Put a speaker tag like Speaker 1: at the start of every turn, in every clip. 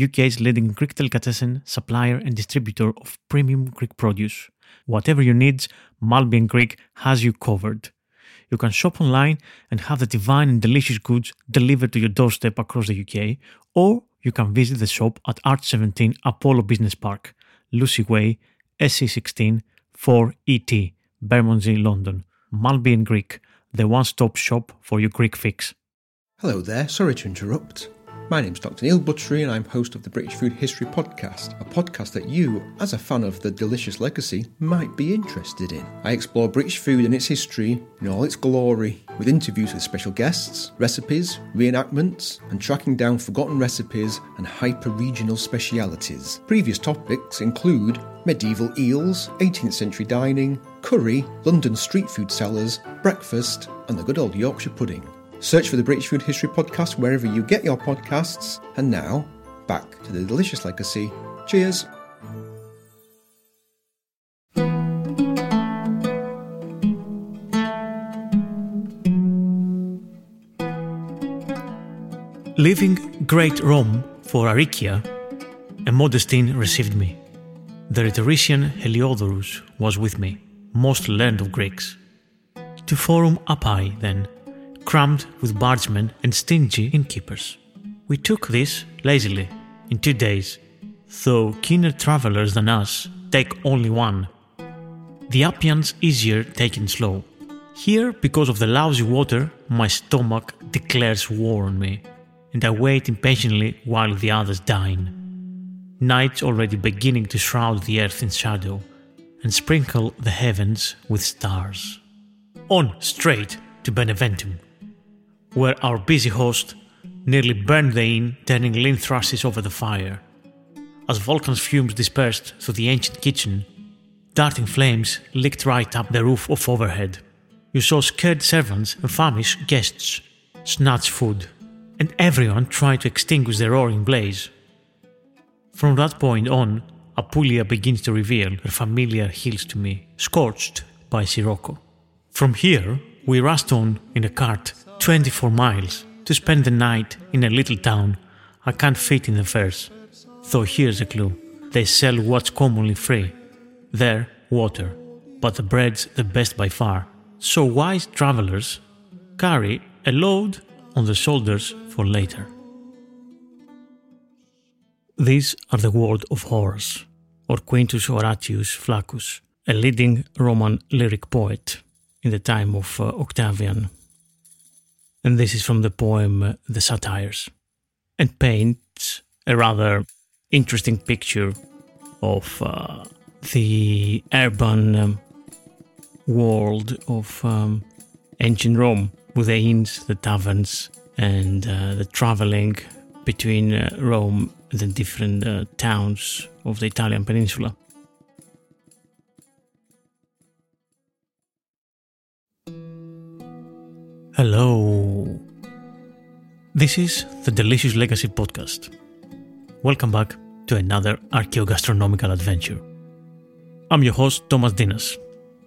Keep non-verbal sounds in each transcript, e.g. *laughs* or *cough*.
Speaker 1: UK's leading Greek delicatessen supplier and distributor of premium Greek produce. Whatever your needs, Maltby and Greek has you covered. You can shop online and have the divine and delicious goods delivered to your doorstep across the UK, or you can visit the shop at Art 17 Apollo Business Park, Lucey Way, SE16 4ET, Bermondsey, London. Maltby and Greek, the one stop shop for your Greek fix.
Speaker 2: Hello there, sorry to interrupt. My name's Dr. Neil Buttery, and I'm host of the British Food History Podcast, a podcast that you, as a fan of the delicious legacy, might be interested in. I explore British food and its history in all its glory, with interviews with special guests, recipes, reenactments, and tracking down forgotten recipes and hyper regional specialities. Previous topics include medieval eels, 18th century dining, curry, London street food sellers, breakfast, and the good old Yorkshire pudding. Search for the British Food History Podcast wherever you get your podcasts. And now, back to the delicious legacy. Cheers.
Speaker 1: Leaving Great Rome for Aricia, a Modestine received me. The rhetorician Heliodorus was with me, most learned of Greeks. To Forum Appiae, then, crammed with bargemen and stingy innkeepers. We took this lazily, in two days, though keener travellers than us take only one. The Appians easier taken slow. Here, because of the lousy water, my stomach declares war on me, and I wait impatiently while the others dine. Night's already beginning to shroud the earth in shadow and sprinkle the heavens with stars. On straight to Beneventum, where our busy host nearly burned the inn, turning lean thrushes over the fire. As Vulcan's fumes dispersed through the ancient kitchen, darting flames licked right up the roof of overhead. You saw scared servants and famished guests snatch food, and everyone tried to extinguish the roaring blaze. From that point on, Apulia begins to reveal her familiar hills to me, scorched by Sirocco. From here, we rushed on in a cart 24 miles to spend the night in a little town I can't fit in the fares. Though here's a clue they sell what's commonly free. There, water, but the bread's the best by far. So wise travelers carry a load on the shoulders for later. These are the words of Horace, or Quintus Horatius Flaccus, a leading Roman lyric poet in the time of uh, Octavian. And this is from the poem uh, The Satires, and paints a rather interesting picture of uh, the urban um, world of um, ancient Rome, with the inns, the taverns, and uh, the traveling between uh, Rome and the different uh, towns of the Italian peninsula. Hello. This is the Delicious Legacy podcast. Welcome back to another archaeogastronomical adventure. I'm your host, Thomas Ntinas,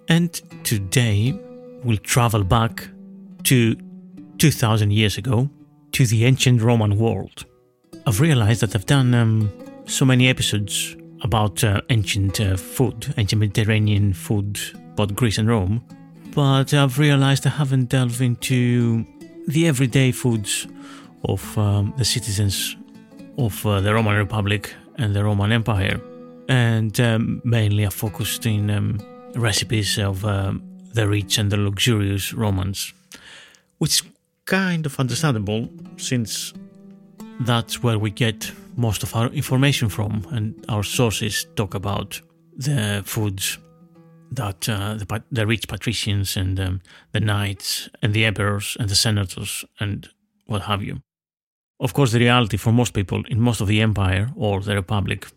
Speaker 1: and today we'll travel back to 2000 years ago to the ancient Roman world. I've realized that I've done um, so many episodes about uh, ancient uh, food, ancient Mediterranean food, about Greece and Rome, but I've realized I haven't delved into the everyday foods of um, the citizens of uh, the Roman Republic and the Roman Empire. And um, mainly I focused in um, recipes of um, the rich and the luxurious Romans, which is kind of understandable since that's where we get most of our information from, and our sources talk about the foods that uh, the, the, rich patricians and um, the knights and the emperors and the senators and what have you. Of course, the reality for most people in most of the empire or the republic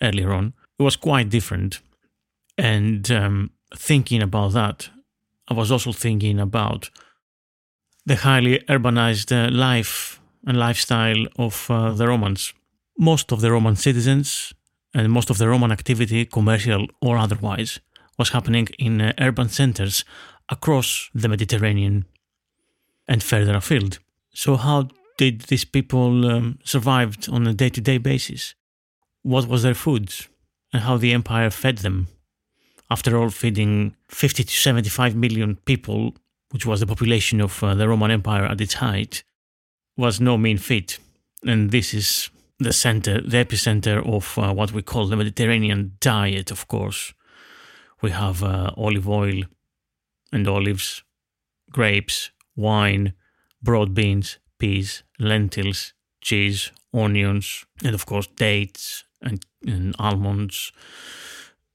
Speaker 1: earlier on was quite different. And um, thinking about that, I was also thinking about the highly urbanized uh, life and lifestyle of uh, the Romans. Most of the Roman citizens and most of the Roman activity, commercial or otherwise, was happening in uh, urban centers across the Mediterranean and further afield. So, how did these people um, survive on a day to day basis? What was their food and how the empire fed them? After all, feeding 50 to 75 million people, which was the population of uh, the Roman Empire at its height, was no mean feat. And this is the center, the epicenter of uh, what we call the Mediterranean diet, of course. We have uh, olive oil and olives, grapes, wine, broad beans, peas, lentils, cheese, onions, and of course dates and, and almonds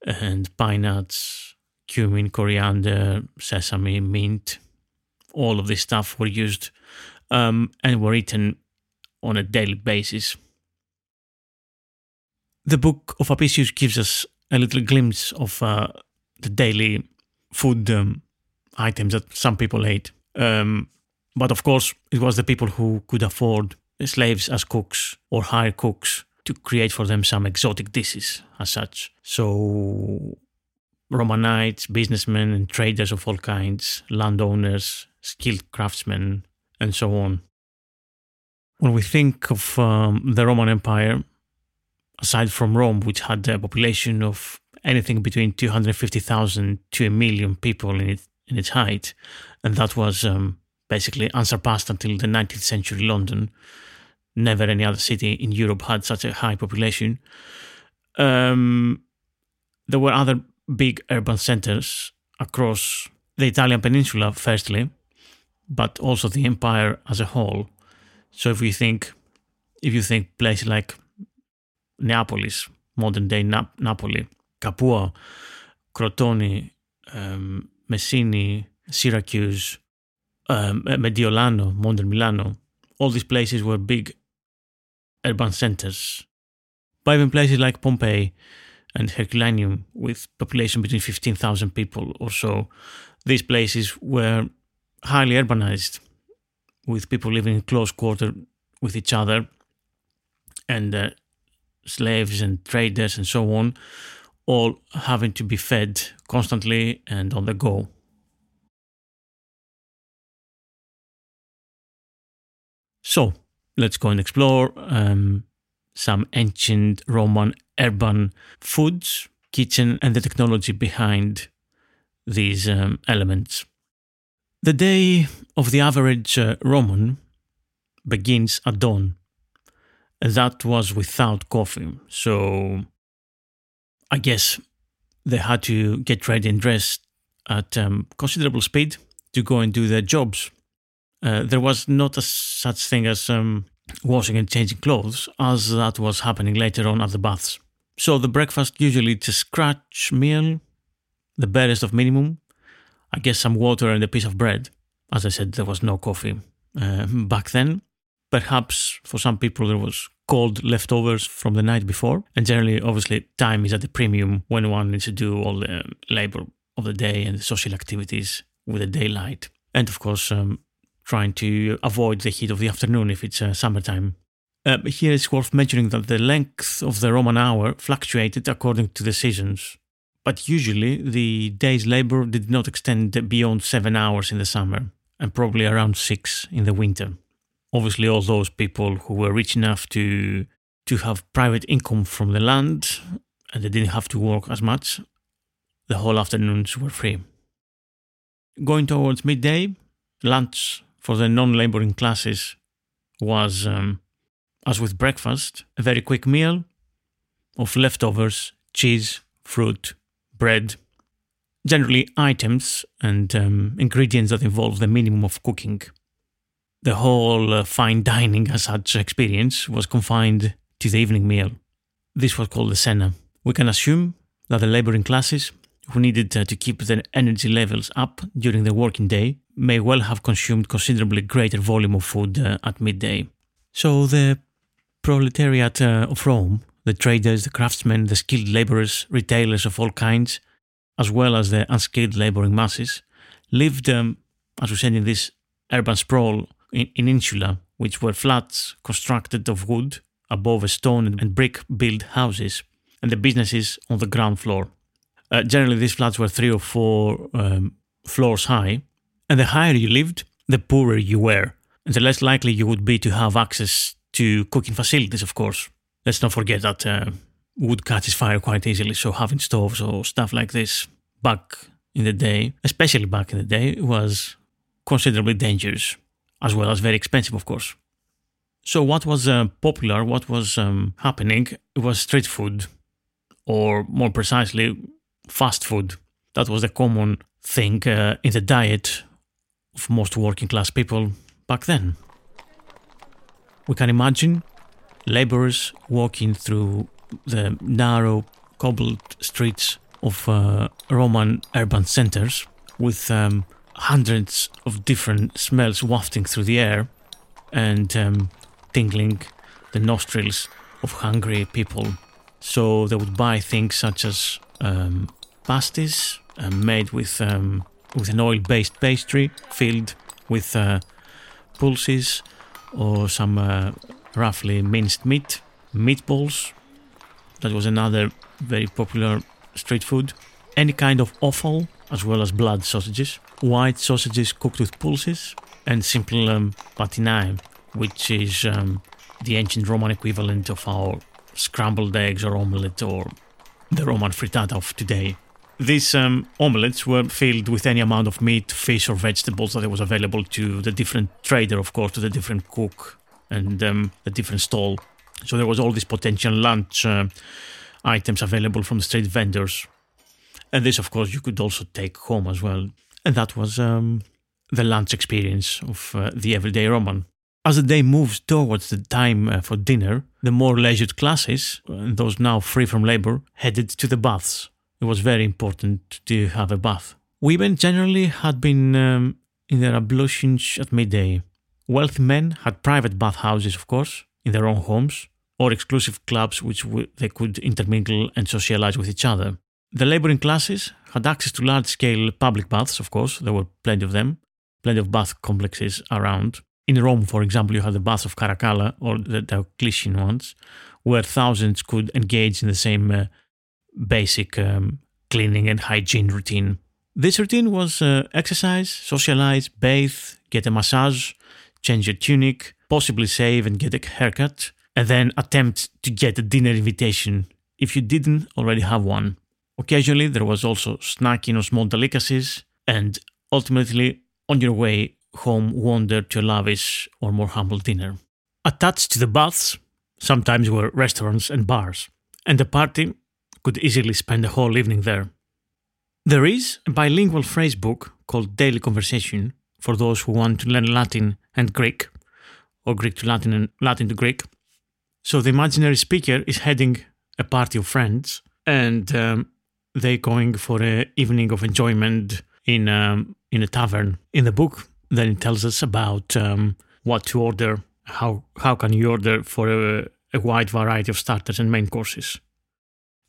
Speaker 1: and pine nuts, cumin, coriander, sesame, mint. All of this stuff were used um, and were eaten on a daily basis. The book of Apicius gives us a little glimpse of uh, the daily food um, items that some people ate. Um, but of course, it was the people who could afford slaves as cooks or hire cooks to create for them some exotic dishes as such. So, Romanites, businessmen, and traders of all kinds, landowners, skilled craftsmen, and so on. When we think of um, the Roman Empire, aside from Rome, which had a population of anything between 250,000 to a million people in, it, in its height, and that was um, basically unsurpassed until the 19th century London. Never any other city in Europe had such a high population. Um, there were other big urban centers across the Italian peninsula, firstly, but also the empire as a whole. So if we think, if you think places like Neapolis, modern day Nap- Napoli, Capua, Crotone, um, Messini, Syracuse, um, Mediolano, modern Milano, all these places were big urban centers. But even places like Pompeii and Herculaneum, with population between 15,000 people or so, these places were highly urbanized, with people living in close quarter with each other, and uh, slaves and traders and so on, all having to be fed constantly and on the go. So let's go and explore um, some ancient Roman urban foods, kitchen, and the technology behind these um, elements. The day of the average uh, Roman begins at dawn. That was without coffee. So I guess they had to get ready and dressed at um, considerable speed to go and do their jobs. Uh, there was not a such thing as um, washing and changing clothes, as that was happening later on at the baths. So the breakfast usually it's a scratch meal, the barest of minimum, I guess some water and a piece of bread. As I said, there was no coffee uh, back then. Perhaps for some people there was cold leftovers from the night before. And generally, obviously, time is at the premium when one needs to do all the labor of the day and the social activities with the daylight. And of course, um, trying to avoid the heat of the afternoon if it's uh, summertime. Uh, here it's worth mentioning that the length of the Roman hour fluctuated according to the seasons but usually the day's labor did not extend beyond seven hours in the summer and probably around six in the winter. Obviously, all those people who were rich enough to to have private income from the land and they didn't have to work as much, the whole afternoons were free. going towards midday, lunch for the non laboring classes was, um, as with breakfast, a very quick meal of leftovers, cheese, fruit, bread, generally items and um, ingredients that involve the minimum of cooking. The whole uh, fine dining as such experience was confined to the evening meal. This was called the cena. We can assume that the laboring classes who needed uh, to keep their energy levels up during the working day may well have consumed considerably greater volume of food uh, at midday. So the proletariat uh, of Rome, the traders, the craftsmen, the skilled laborers, retailers of all kinds, as well as the unskilled laboring masses, lived, um, as we said, in this urban sprawl in, in insula, which were flats constructed of wood above a stone and brick built houses, and the businesses on the ground floor. Uh, generally, these flats were three or four um, floors high, and the higher you lived, the poorer you were, and the less likely you would be to have access to cooking facilities, of course. Let's not forget that uh, wood catches fire quite easily, so having stoves or stuff like this back in the day, especially back in the day, was considerably dangerous, as well as very expensive, of course. So, what was uh, popular, what was um, happening, was street food, or more precisely, fast food. That was the common thing uh, in the diet of most working class people back then. We can imagine laborers walking through the narrow cobbled streets of uh, Roman urban centers with um, hundreds of different smells wafting through the air and um, tingling the nostrils of hungry people. So they would buy things such as um, pasties uh, made with um, with an oil-based pastry filled with uh, pulses or some uh, roughly minced meat, meatballs. That was another very popular street food. Any kind of offal, as well as blood sausages, white sausages cooked with pulses, and simple um, patinae, which is um, the ancient Roman equivalent of our scrambled eggs or omelette or the Roman frittata of today. These um, omelets were filled with any amount of meat, fish, or vegetables that was available to the different trader, of course, to the different cook and um, the different stall. So there was all these potential lunch uh, items available from the street vendors. And this, of course, you could also take home as well. And that was um, the lunch experience of uh, the everyday Roman. As the day moves towards the time uh, for dinner, the more leisured classes, and those now free from labor, headed to the baths. It was very important to have a bath. Women generally had been um, in their ablutions at midday. Wealthy men had private bathhouses, of course, in their own homes, or exclusive clubs which w- they could intermingle and socialize with each other. The laboring classes had access to large scale public baths, of course, there were plenty of them, plenty of bath complexes around. In Rome, for example, you had the baths of Caracalla or the Diocletian ones, where thousands could engage in the same uh, basic um, cleaning and hygiene routine. This routine was uh, exercise, socialize, bathe, get a massage, change your tunic, possibly shave and get a haircut, and then attempt to get a dinner invitation if you didn't already have one. Occasionally, there was also snacking or small delicacies, and ultimately, on your way home, wander to a lavish or more humble dinner. Attached to the baths, sometimes were restaurants and bars, and the party could easily spend the whole evening there. There is a bilingual phrase book called Daily Conversation for those who want to learn Latin and Greek, or Greek to Latin and Latin to Greek. So the imaginary speaker is heading a party of friends, and um, they going for an evening of enjoyment in um, in a tavern. In the book, then it tells us about um, what to order, how how can you order for a, a wide variety of starters and main courses.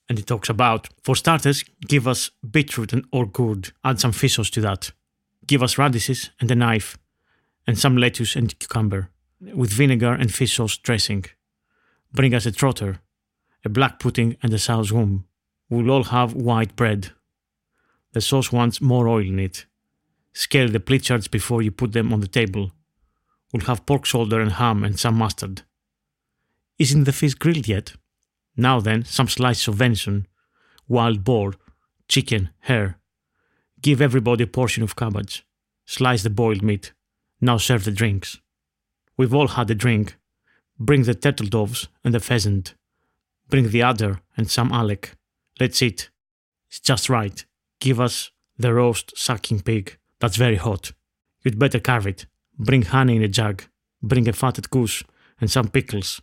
Speaker 1: And it talks about for starters, give us beetroot and or gourd, add some fish sauce to that. Give us radishes and a knife, and some lettuce and cucumber, with vinegar and fish sauce dressing. Bring us a trotter, a black pudding, and a sow's womb. We'll all have white bread. The sauce wants more oil in it. Scale the pilchards before you put them on the table. We'll have pork shoulder and ham and some mustard. Isn't the fish grilled yet? Now then, some slices of venison, wild boar, chicken, hare. Give everybody a portion of cabbage. Slice the boiled meat. Now serve the drinks. We've all had a drink. Bring the turtle doves and the pheasant. Bring the adder and some alec. Let's eat. It's just right. Give us the roast sucking pig. That's very hot. You'd better carve it. Bring honey in a jug. Bring a fatted goose and some pickles.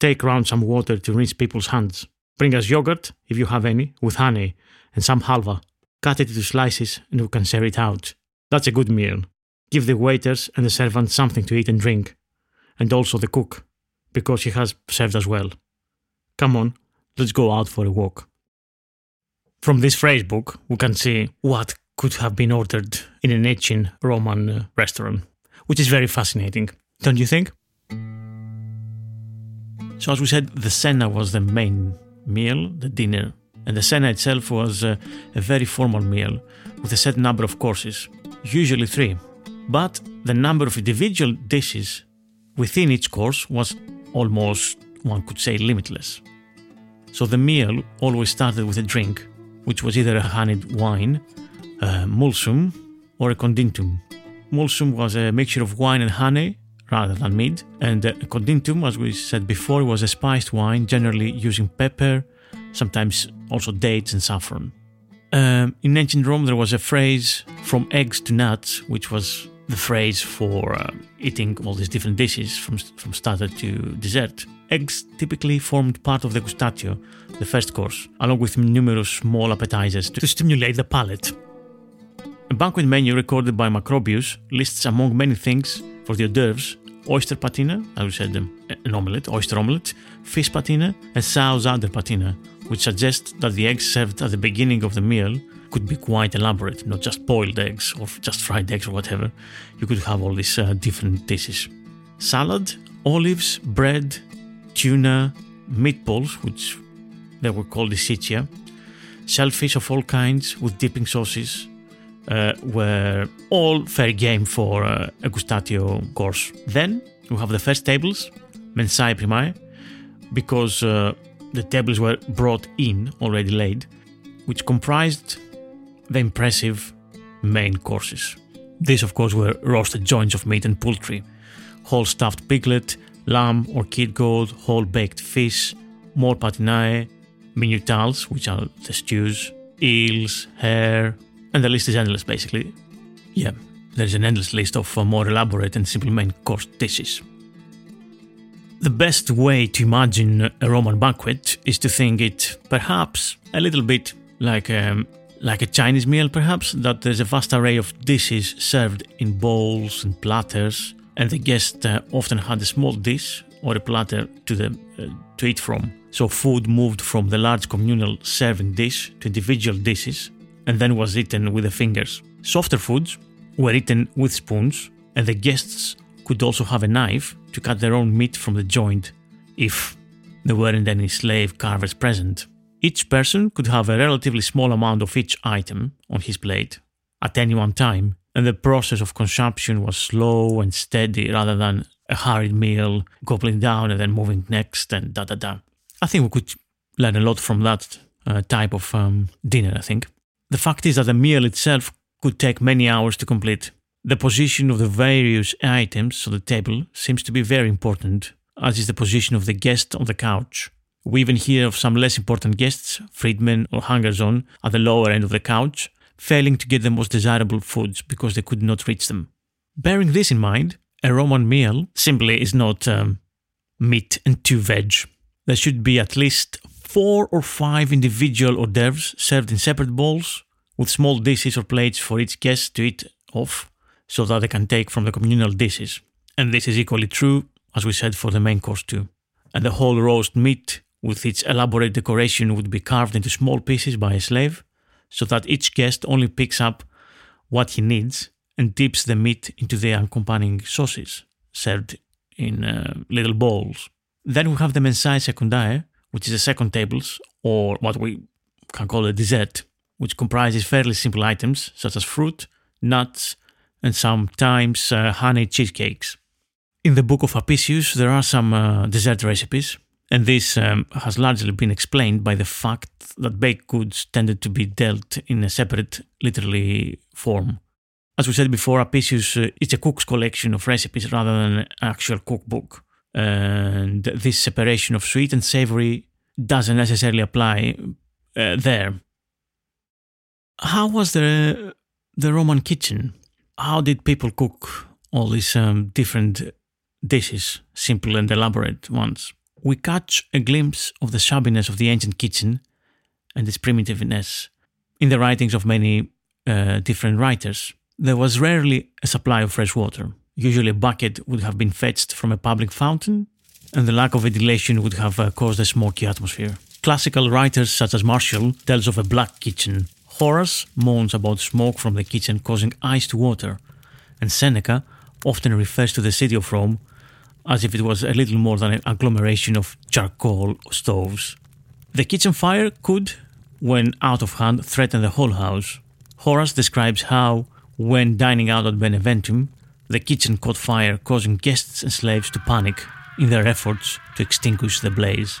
Speaker 1: Take round some water to rinse people's hands. Bring us yogurt, if you have any, with honey, and some halva. Cut it into slices and we can share it out. That's a good meal. Give the waiters and the servants something to eat and drink. And also the cook, because he has served us well. Come on, let's go out for a walk. From this phrase book, we can see what could have been ordered in an ancient Roman uh, restaurant, which is very fascinating, don't you think? So, as we said, the cena was the main meal, the dinner, and the cena itself was uh, a very formal meal with a set number of courses, usually three. But the number of individual dishes within each course was almost, one could say, limitless. So the meal always started with a drink, which was either a honeyed wine, a mulsum, or a conditum. Mulsum was a mixture of wine and honey rather than mead, and a conditum, as we said before, was a spiced wine, generally using pepper, sometimes also dates and saffron. Um, in ancient Rome, there was a phrase from eggs to nuts, which was the phrase for uh, eating all these different dishes from, from starter to dessert. Eggs typically formed part of the gustatio, the first course, along with numerous small appetizers to stimulate the palate. A banquet menu recorded by Macrobius lists among many things for the hors d'oeuvres oyster patina, as we said, um, an omelette, oyster omelette, fish patina, and sow's udder patina, which suggests that the eggs served at the beginning of the meal could be quite elaborate, not just boiled eggs or just fried eggs or whatever. You could have all these uh, different dishes. Salad, olives, bread, tuna, meatballs, which they were called the isicia, shellfish of all kinds with dipping sauces, uh, were all fair game for uh, a gustatio course. Then we have the first tables, mensae primae, because uh, the tables were brought in already laid, which comprised the impressive main courses. These, of course, were roasted joints of meat and poultry, whole stuffed piglet, lamb or kid goat, whole baked fish, more patinae, minutals, which are the stews, eels, hare, and the list is endless basically. Yeah, there's an endless list of uh, more elaborate and simple main course dishes. The best way to imagine a Roman banquet is to think it perhaps a little bit like um, like a Chinese meal, perhaps, that there's a vast array of dishes served in bowls and platters, and the guest uh, often had a small dish or a platter to, the, uh, to eat from. So food moved from the large communal serving dish to individual dishes and then was eaten with the fingers. Softer foods were eaten with spoons, and the guests could also have a knife to cut their own meat from the joint if there weren't any slave carvers present. Each person could have a relatively small amount of each item on his plate at any one time, and the process of consumption was slow and steady rather than a hurried meal, gobbling down and then moving next and da da da. I think we could learn a lot from that uh, type of um, dinner, I think. The fact is that the meal itself could take many hours to complete. The position of the various items on the table seems to be very important, as is the position of the guest on the couch. We even hear of some less important guests, freedmen or hangers on, at the lower end of the couch, failing to get the most desirable foods because they could not reach them. Bearing this in mind, a Roman meal simply is not um, meat and two veg. There should be at least four or five individual hors d'oeuvres served in separate bowls, with small dishes or plates for each guest to eat off, so that they can take from the communal dishes. And this is equally true, as we said, for the main course too. And the whole roast meat with its elaborate decoration would be carved into small pieces by a slave, so that each guest only picks up what he needs and dips the meat into the accompanying sauces, served in uh, little bowls. Then we have the mensae secundae, which is the second tables, or what we can call a dessert, which comprises fairly simple items such as fruit, nuts, and sometimes uh, honey cheesecakes. In the book of Apicius, there are some uh, dessert recipes, And this um, has largely been explained by the fact that baked goods tended to be dealt in a separate literary form. As we said before, Apicius uh, is a cook's collection of recipes rather than an actual cookbook. And this separation of sweet and savory doesn't necessarily apply uh, there. How was the the Roman kitchen? How did people cook all these um, different dishes, simple and elaborate ones? We catch a glimpse of the shabbiness of the ancient kitchen and its primitiveness in the writings of many uh, different writers. There was rarely a supply of fresh water. Usually, a bucket would have been fetched from a public fountain, and the lack of ventilation would have uh, caused a smoky atmosphere. Classical writers such as Martial tells of a black kitchen. Horace moans about smoke from the kitchen causing ice to water, and Seneca often refers to the city of Rome as if it was a little more than an agglomeration of charcoal stoves. The kitchen fire could, when out of hand, threaten the whole house. Horace describes how, when dining out at Beneventum, the kitchen caught fire, causing guests and slaves to panic in their efforts to extinguish the blaze.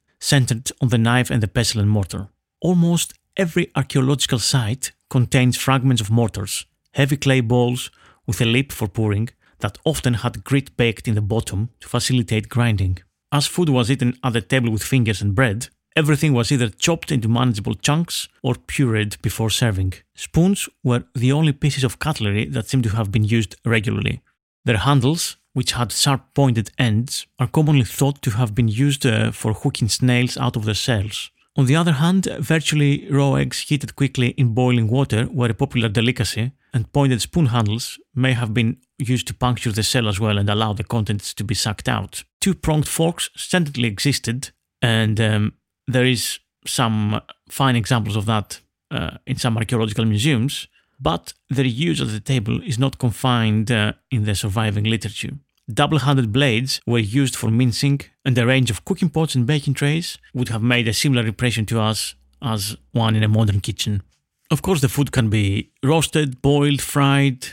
Speaker 1: centered on the knife and the pestle and mortar. Almost every archaeological site contains fragments of mortars, heavy clay balls with a lip for pouring that often had grit baked in the bottom to facilitate grinding. As food was eaten at the table with fingers and bread, everything was either chopped into manageable chunks or pureed before serving. Spoons were the only pieces of cutlery that seem to have been used regularly. Their handles which had sharp pointed ends, are commonly thought to have been used uh, for hooking snails out of their shells. On the other hand, virtually raw eggs heated quickly in boiling water were a popular delicacy, and pointed spoon handles may have been used to puncture the shell as well and allow the contents to be sucked out. Two pronged forks certainly existed, and um, there is some fine examples of that uh, in some archaeological museums, but their use at the table is not confined uh, in the surviving literature. Double handed blades were used for mincing, and a range of cooking pots and baking trays would have made a similar impression to us as one in a modern kitchen. Of course, the food can be roasted, boiled, fried,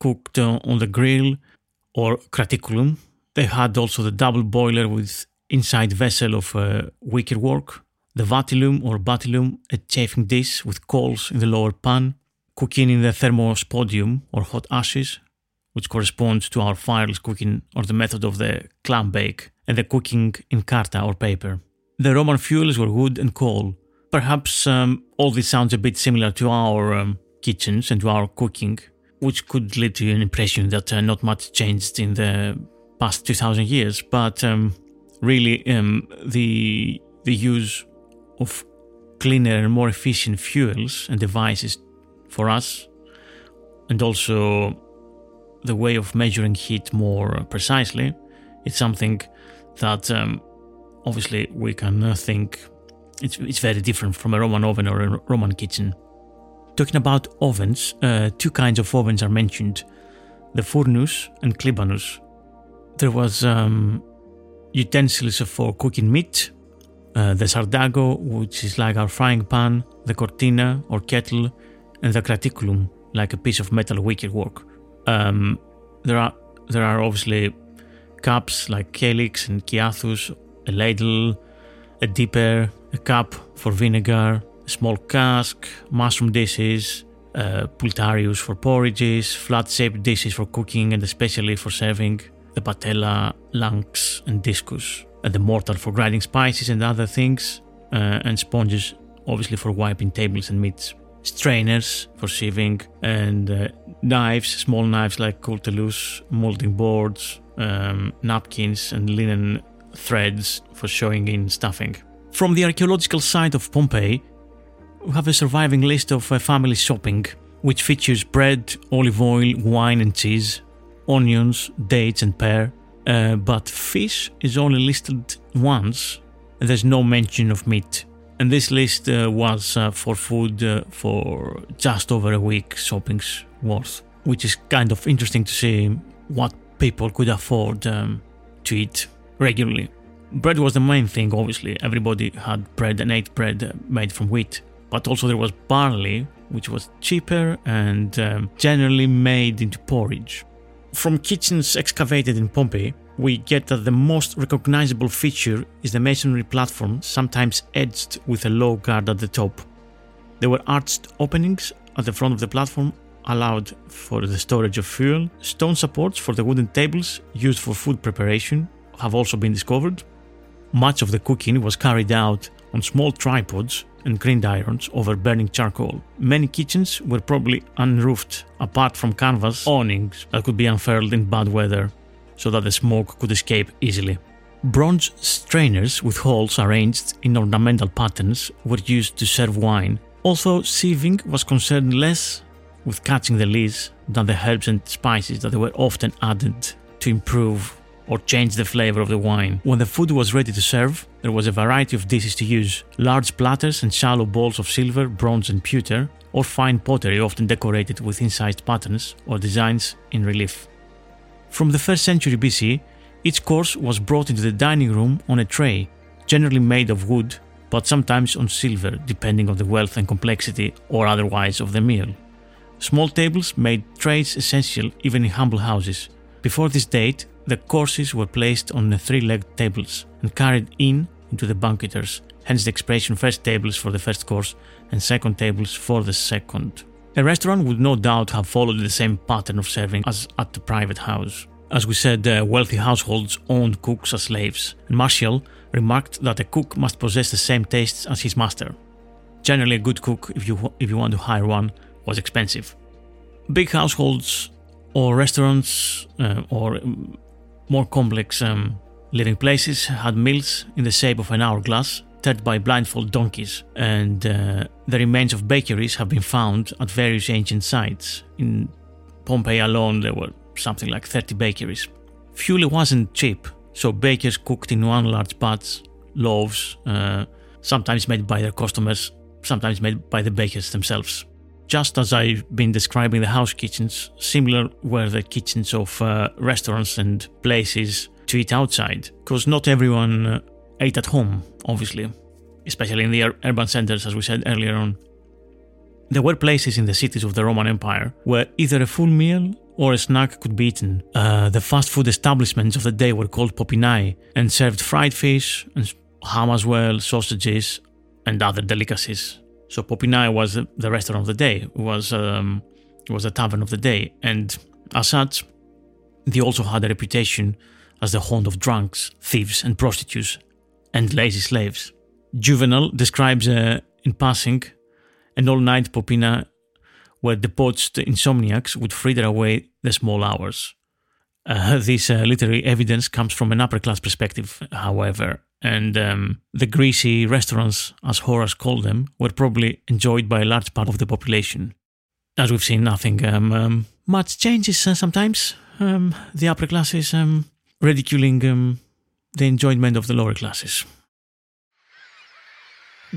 Speaker 1: cooked uh, on the grill, or craticulum. They had also the double boiler with inside vessel of uh, wicker work, the vatilum or batilum, a chafing dish with coals in the lower pan, cooking in the thermospodium or hot ashes, which corresponds to our fireless cooking or the method of the clam bake, and the cooking in carta or paper. The Roman fuels were wood and coal, perhaps um, all this sounds a bit similar to our um, kitchens and to our cooking, which could lead to an impression that uh, not much changed in the past 2000 years. But um, really, um, the the use of cleaner and more efficient fuels and devices for us, and also the way of measuring heat more precisely, it's something that um, obviously we can uh, think it's, it's very different from a Roman oven or a Roman kitchen. Talking about ovens, uh, two kinds of ovens are mentioned the furnus and klibanus. There was um, utensils for cooking meat, uh, the sartago, which is like our frying pan, the cortina or kettle, the graticulum, like a piece of metal wickerwork. Um, there are there are obviously cups like calyx and cyathus, a ladle, a dipper, a cup for vinegar, a small cask, mushroom dishes, uh, pultarius for porridges, flat-shaped dishes for cooking and especially for serving, the patella, lanx, and discus, and the mortar for grinding spices and other things, uh, and sponges, obviously for wiping tables and meats. Strainers for sieving, and uh, knives, small knives like cultellus, molding boards, um, napkins, and linen threads for showing in stuffing. From the archaeological site of Pompeii, we have a surviving list of uh, family shopping, which features bread, olive oil, wine and cheese, onions, dates and pear. Uh, but fish is only listed once, and there's no mention of meat. And this list uh, was uh, for food uh, for just over a week shopping's worth, which is kind of interesting to see what people could afford um, to eat regularly. Bread was the main thing, obviously. Everybody had bread and ate bread uh, made from wheat. But also there was barley, which was cheaper and um, generally made into porridge. From kitchens excavated in Pompeii, we get that the most recognizable feature is the masonry platform, sometimes edged with a low guard at the top. There were arched openings at the front of the platform, allowed for the storage of fuel. Stone supports for the wooden tables used for food preparation have also been discovered. Much of the cooking was carried out on small tripods and gridirons over burning charcoal. Many kitchens were probably unroofed, apart from canvas awnings that could be unfurled in bad weather so that the smoke could escape easily. Bronze strainers with holes arranged in ornamental patterns were used to serve wine. Although sieving was concerned less with catching the lees than the herbs and spices that were often added to improve or change the flavor of the wine. When the food was ready to serve, there was a variety of dishes to use large platters and shallow bowls of silver, bronze, and pewter, or fine pottery often decorated with incised patterns or designs in relief. From the 1st century BC, each course was brought into the dining room on a tray, generally made of wood, but sometimes on silver, depending on the wealth and complexity or otherwise of the meal. Small tables made trays essential even in humble houses. Before this date, the courses were placed on three legged tables and carried in into the banqueters, hence the expression first tables for the first course and second tables for the second. A restaurant would no doubt have followed the same pattern of serving as at the private house. As we said, uh, wealthy households owned cooks as slaves, and Martial remarked that a cook must possess the same tastes as his master. Generally, a good cook, if you, if you want to hire one, was expensive. Big households or restaurants uh, or um, more complex um, living places had meals in the shape of an hourglass, turned by blindfold donkeys, and uh, the remains of bakeries have been found at various ancient sites. In Pompeii alone, there were something like 30 bakeries. Fuel wasn't cheap, so bakers cooked in one large pots loaves, uh, sometimes made by their customers, sometimes made by the bakers themselves just as I've been describing the house kitchens, similar were the kitchens of uh, restaurants and places to eat outside, because not everyone uh, ate at home, obviously, especially in the ur- urban centers, as we said earlier on. There were places in the cities of the Roman Empire where either a full meal or a snack could be eaten. Uh, the fast food establishments of the day were called popinai and served fried fish and ham as well, sausages, and other delicacies. So Popinai was the restaurant of the day, was um, was a tavern of the day, and as such, they also had a reputation as the haunt of drunks, thieves, and prostitutes, and lazy slaves. Juvenal describes a, in passing, and all night popina were debauched insomniacs would fritter away the small hours. Uh, *laughs* this uh, literary evidence comes from an upper class perspective, however, and um, the greasy restaurants, as Horace called them, were probably enjoyed by a large part of the population. As we've seen, nothing um, um, much changes uh, sometimes. Um, the upper classes um, ridiculing um, the enjoyment of the lower classes.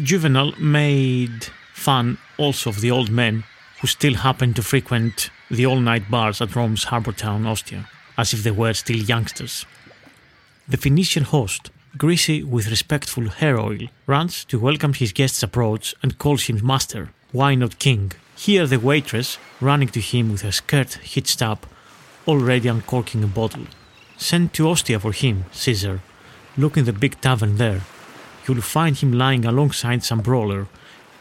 Speaker 1: Juvenal made fun also of the old men who still happened to frequent the all night bars at Rome's harbour town, Ostia, as if they were still youngsters. The Phoenician host, greasy with respectful hair oil, runs to welcome his guest's approach and calls him master, why not king? Here the waitress, running to him with her skirt hitched up, already uncorking a bottle. Send to Ostia for him, Caesar. Look in the big tavern there. You'll find him lying alongside some brawler,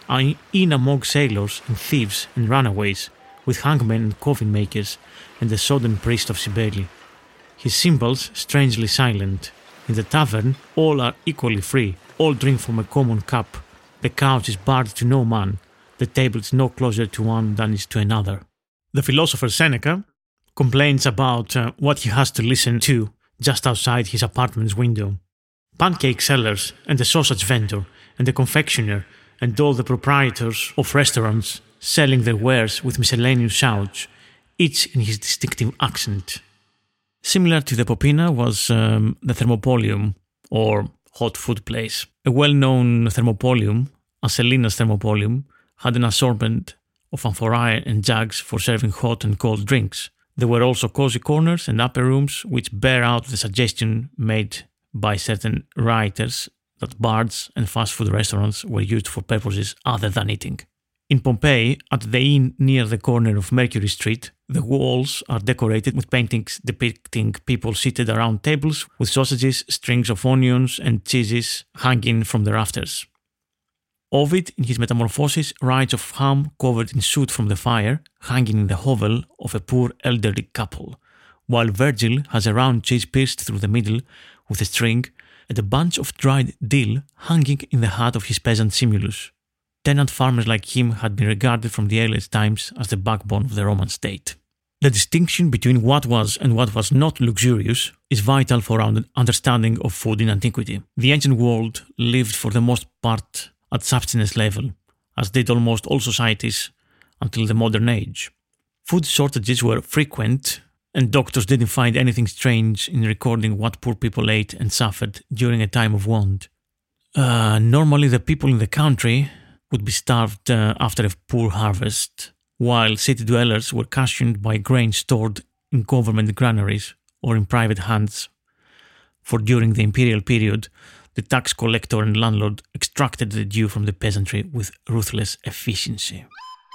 Speaker 1: in among sailors and thieves and runaways, with hangmen and coffin makers, and the sodden priest of Cybele. His cymbals strangely silent. In the tavern, all are equally free, all drink from a common cup. The couch is barred to no man, the table is no closer to one than is to another. The philosopher Seneca complains about uh, what he has to listen to just outside his apartment's window. Pancake sellers and the sausage vendor and the confectioner and all the proprietors of restaurants selling their wares with miscellaneous shouts, each in his distinctive accent. Similar to the Popina was um, the Thermopolium, or hot food place. A well known Thermopolium, Asellina's Thermopolium, had an assortment of amphorae and jugs for serving hot and cold drinks. There were also cozy corners and upper rooms which bear out the suggestion made by certain writers that bars and fast food restaurants were used for purposes other than eating. In Pompeii, at the inn near the corner of Mercury Street, the walls are decorated with paintings depicting people seated around tables with sausages, strings of onions, and cheeses hanging from the rafters. Ovid, in his Metamorphoses, writes of ham covered in soot from the fire, hanging in the hovel of a poor elderly couple, while Virgil has a round cheese pierced through the middle with a string and a bunch of dried dill hanging in the hut of his peasant Simulus. Tenant farmers like him had been regarded from the earliest times as the backbone of the Roman state. The distinction between what was and what was not luxurious is vital for our understanding of food in antiquity. The ancient world lived for the most part at subsistence level, as did almost all societies until the modern age. Food shortages were frequent and doctors didn't find anything strange in recording what poor people ate and suffered during a time of want. Uh, normally, the people in the country would be starved uh, after a poor harvest, while city dwellers were cushioned by grain stored in government granaries or in private hands. For during the imperial period, the tax collector and landlord extracted the due from the peasantry with ruthless efficiency.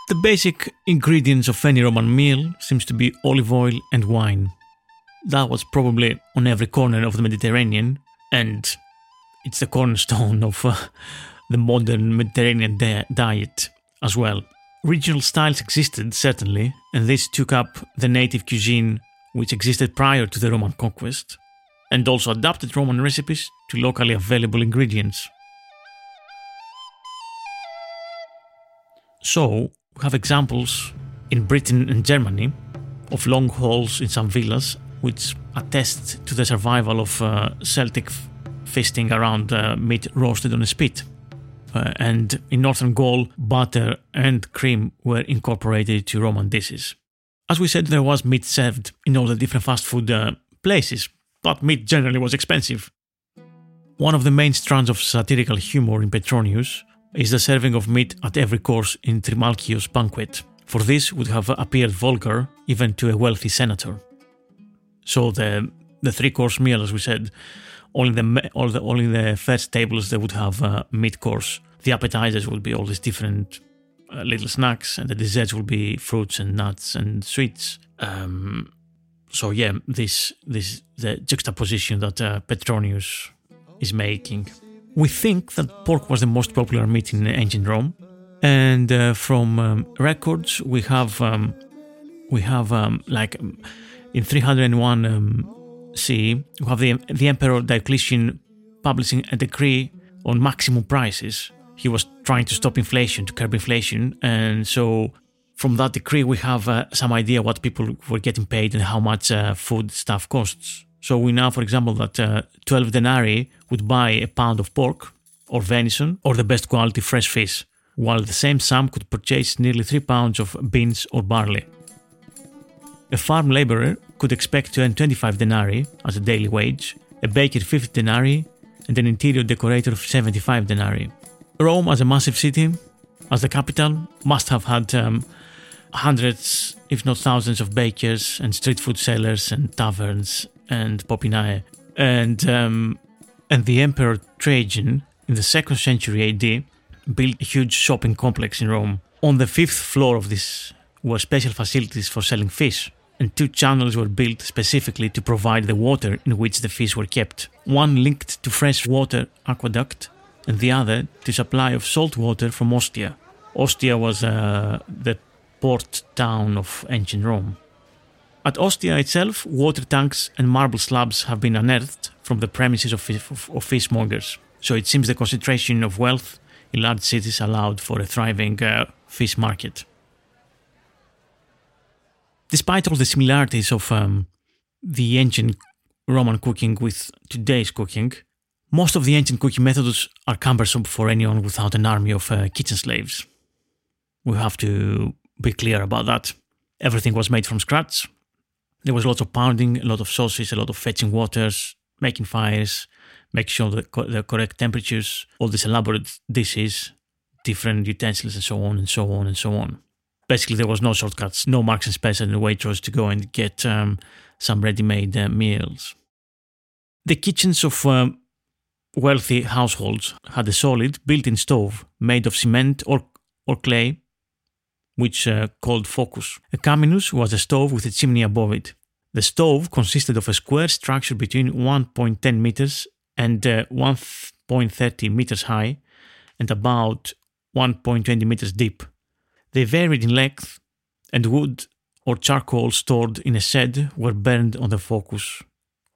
Speaker 1: The basic ingredients of any Roman meal seems to be olive oil and wine. That was probably on every corner of the Mediterranean, and it's the cornerstone of uh, the modern Mediterranean di- diet as well. Regional styles existed, certainly, and this took up the native cuisine which existed prior to the Roman conquest, and also adapted Roman recipes to locally available ingredients. So, we have examples in Britain and Germany of long halls in some villas, which attest to the survival of uh, Celtic feasting around uh, meat roasted on a spit. Uh, and in northern Gaul, butter and cream were incorporated to Roman dishes. As we said, there was meat served in all the different fast food uh, places, but meat generally was expensive. One of the main strands of satirical humor in Petronius is the serving of meat at every course in Trimalchio's banquet, for this would have appeared vulgar even to a wealthy senator. So the the three course meal, as we said, only the all the only the first tables they would have a meat course. The appetizers would be all these different uh, little snacks, and the desserts would be fruits and nuts and sweets. Um, so yeah, this this the juxtaposition that uh, Petronius is making. We think that pork was the most popular meat in ancient Rome, and uh, from um, records we have um, we have um, like in 301 um, CE we have the the emperor Diocletian publishing a decree on maximum prices. He was trying to stop inflation, to curb inflation. And so from that decree, we have uh, some idea what people were getting paid and how much uh, food stuff costs. So we know, for example, that uh, 12 denarii would buy a pound of pork or venison or the best quality fresh fish, while the same sum could purchase nearly 3 pounds of beans or barley. A farm laborer could expect to earn 25 denarii as a daily wage, a baker 50 denarii, and an interior decorator 75 denarii. Rome, as a massive city, as the capital, must have had um, hundreds, if not thousands, of bakers and street food sellers and taverns and popinae. And, um, and the Emperor Trajan, in the second century AD, built a huge shopping complex in Rome. On the fifth floor of this were special facilities for selling fish, and two channels were built specifically to provide the water in which the fish were kept. One linked to fresh water aqueduct, and the other to supply of salt water from Ostia. Ostia was uh, the port town of ancient Rome. At Ostia itself, water tanks and marble slabs have been unearthed from the premises of, of, of fishmongers. So it seems the concentration of wealth in large cities allowed for a thriving uh, fish market. Despite all the similarities of um, the ancient Roman cooking with today's cooking, most of the ancient cooking methods are cumbersome for anyone without an army of uh, kitchen slaves. We have to be clear about that. Everything was made from scratch. There was lots of pounding, a lot of sauces, a lot of fetching waters, making fires, making sure the, co- the correct temperatures, all these elaborate dishes, different utensils, and so on and so on and so on. Basically, there was no shortcuts, no Marks and Spencer and Waitrose to go and get um, some ready-made uh, meals. The kitchens of um, wealthy households had a solid built-in stove made of cement or, or clay which uh, called focus. A caminus was a stove with a chimney above it. The stove consisted of a square structure between 1.10 meters and uh, 1.30 meters high and about 1.20 meters deep. They varied in length, and wood or charcoal stored in a shed were burned on the focus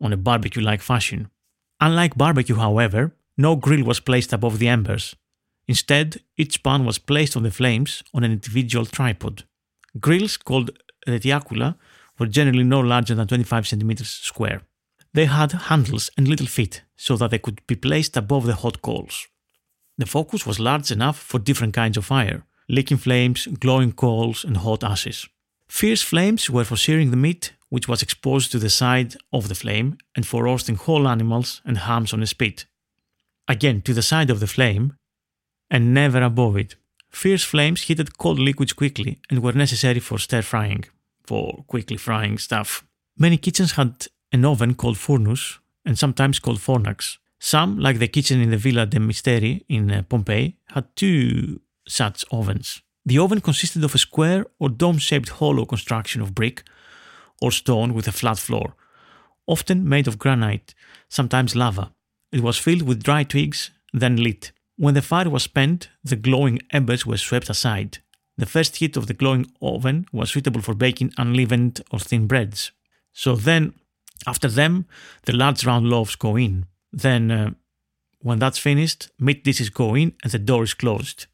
Speaker 1: on a barbecue like fashion. Unlike barbecue, however, no grill was placed above the embers. Instead, each pan was placed on the flames on an individual tripod. Grills called retiacula were generally no larger than 25 centimeters square. They had handles and little feet so that they could be placed above the hot coals. The focus was large enough for different kinds of fire licking flames, glowing coals, and hot ashes. Fierce flames were for searing the meat, which was exposed to the side of the flame, and for roasting whole animals and hams on a spit. Again, to the side of the flame, and never above it. Fierce flames heated cold liquids quickly and were necessary for stir frying, for quickly frying stuff. Many kitchens had an oven called furnus and sometimes called fornax. Some, like the kitchen in the Villa de Misteri in uh, Pompeii, had two such ovens. The oven consisted of a square or dome shaped hollow construction of brick or stone with a flat floor, often made of granite, sometimes lava. It was filled with dry twigs, then lit. When the fire was spent, the glowing embers were swept aside. The first heat of the glowing oven was suitable for baking unleavened or thin breads. So then, after them, the large round loaves go in. Then, uh, when that's finished, meat dishes go in and the door is closed.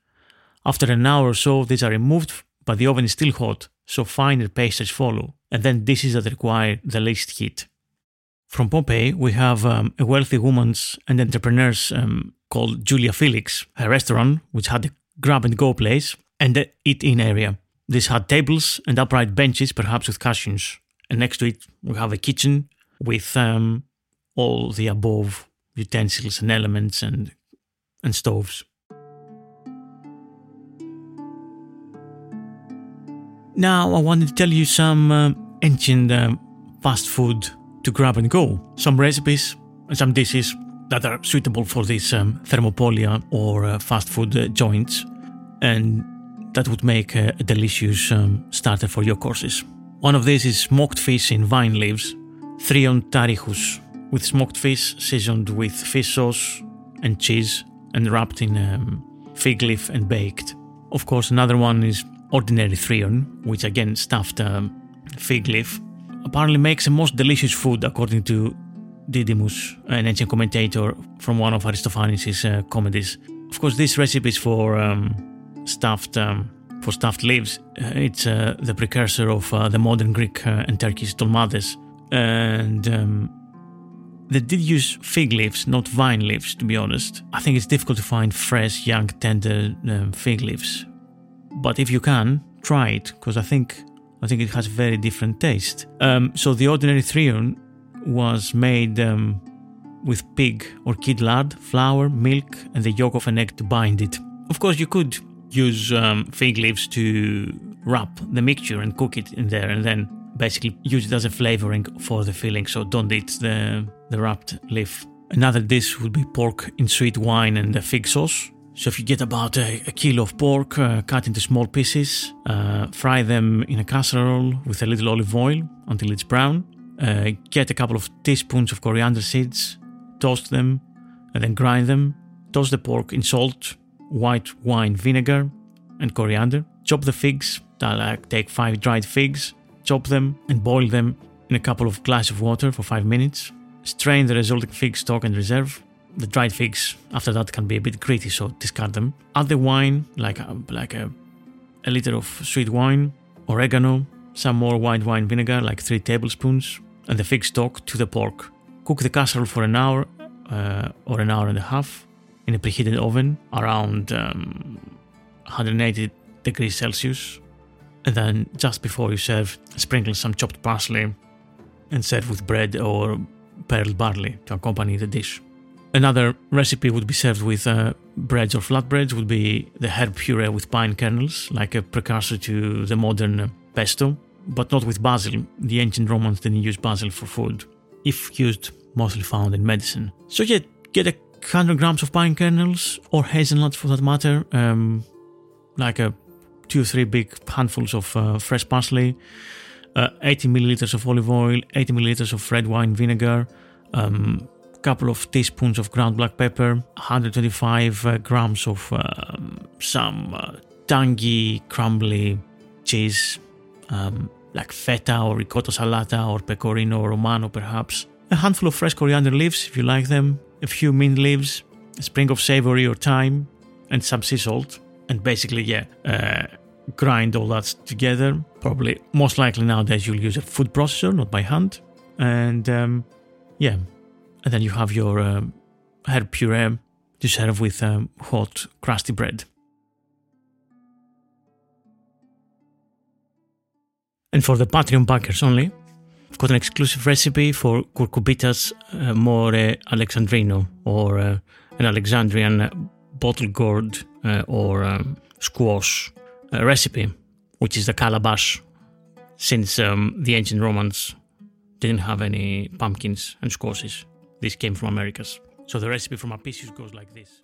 Speaker 1: After an hour or so, these are removed, but the oven is still hot, so finer pastries follow, and then dishes that require the least heat. From Pompeii, we have um, a wealthy woman's and entrepreneur's um, called Julia Felix, a restaurant which had a grab and go place and a eat in area. This had tables and upright benches, perhaps with cushions. And next to it, we have a kitchen with um, all the above utensils and elements and, and stoves. Now, I wanted to tell you some uh, ancient uh, fast food to grab and go, some recipes and some dishes that are suitable for these um, thermopolia or uh, fast food uh, joints, and that would make a, a delicious um, starter for your courses. One of these is smoked fish in vine leaves, thrion tarichus, with smoked fish seasoned with fish sauce and cheese and wrapped in um, fig leaf and baked. Of course, another one is ordinary thrion, which again stuffed um, fig leaf. Apparently makes the most delicious food according to Didymus, an ancient commentator from one of Aristophanes' uh, comedies. Of course, this recipe is for um, stuffed um, for stuffed leaves. Uh, it's uh, the precursor of uh, the modern Greek uh, and Turkish dolmades, and um, they did use fig leaves, not vine leaves. To be honest, I think it's difficult to find fresh, young, tender um, fig leaves. But if you can, try it because I think I think it has a very different taste. Um, so the ordinary thrion was made um, with pig or kid lard, flour, milk, and the yolk of an egg to bind it. Of course, you could use um, fig leaves to wrap the mixture and cook it in there, and then basically use it as a flavoring for the filling. So don't eat the the wrapped leaf. Another dish would be pork in sweet wine and a fig sauce. So if you get about a, a kilo of pork, uh, cut into small pieces, uh, fry them in a casserole with a little olive oil until it's brown. Uh, get a couple of teaspoons of coriander seeds, toast them, and then grind them. Toast the pork in salt, white wine vinegar, and coriander. Chop the figs. Take five dried figs, chop them, and boil them in a couple of glasses of water for five minutes. Strain the resulting fig stock and reserve the dried figs after that can be a bit gritty, so discard them. Add the wine, like a, like a, a liter of sweet wine, oregano, some more white wine vinegar, like three tablespoons, the fig stock to the pork. Cook the casserole for an hour uh, or an hour and a half in a preheated oven around um, 180 degrees Celsius. And then just before you serve, sprinkle some chopped parsley and serve with bread or pearl barley to accompany the dish. Another recipe would be served with uh, breads or flatbreads would be the herb puree with pine kernels, like a precursor to the modern pesto, but not with basil. The ancient Romans didn't use basil for food, if used, mostly found in medicine. So yeah, get a hundred grams of pine kernels or hazelnuts for that matter, um, like a two or three big handfuls of uh, fresh parsley, uh, 80 milliliters of olive oil, 80 milliliters of red wine vinegar. Um, couple of teaspoons of ground black pepper, 125 uh, grams of um, some uh, tangy, crumbly cheese, um, like feta or ricotta salata or pecorino romano perhaps, a handful of fresh coriander leaves if you like them, a few mint leaves, a sprig of savory or thyme, and some sea salt. And basically, yeah, uh, grind all that together. Probably, most likely nowadays, you'll use a food processor, not by hand. And um, yeah, and then you have your um, herb puree to serve with um, hot, crusty bread. And for the Patreon backers only, I've got an exclusive recipe for Cucurbitas uh, more alexandrino, or uh, an Alexandrian bottle gourd uh, or um, squash uh, recipe, which is the calabash, since um, the ancient Romans didn't have any pumpkins and squashes. This came from Americas. So the recipe from Apicius goes like this.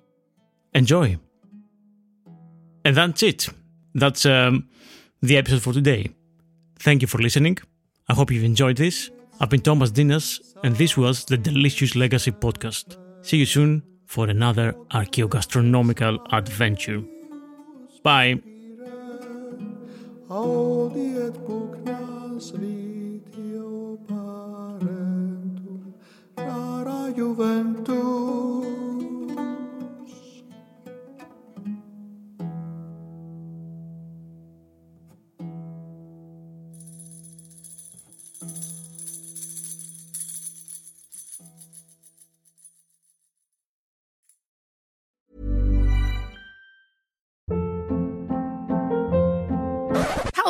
Speaker 1: Enjoy! And that's it. That's um, the episode for today. Thank you for listening. I hope you've enjoyed this. I've been Thomas Ntinas, and this was the Delicious Legacy Podcast. See you soon for another archaeogastronomical adventure. Bye.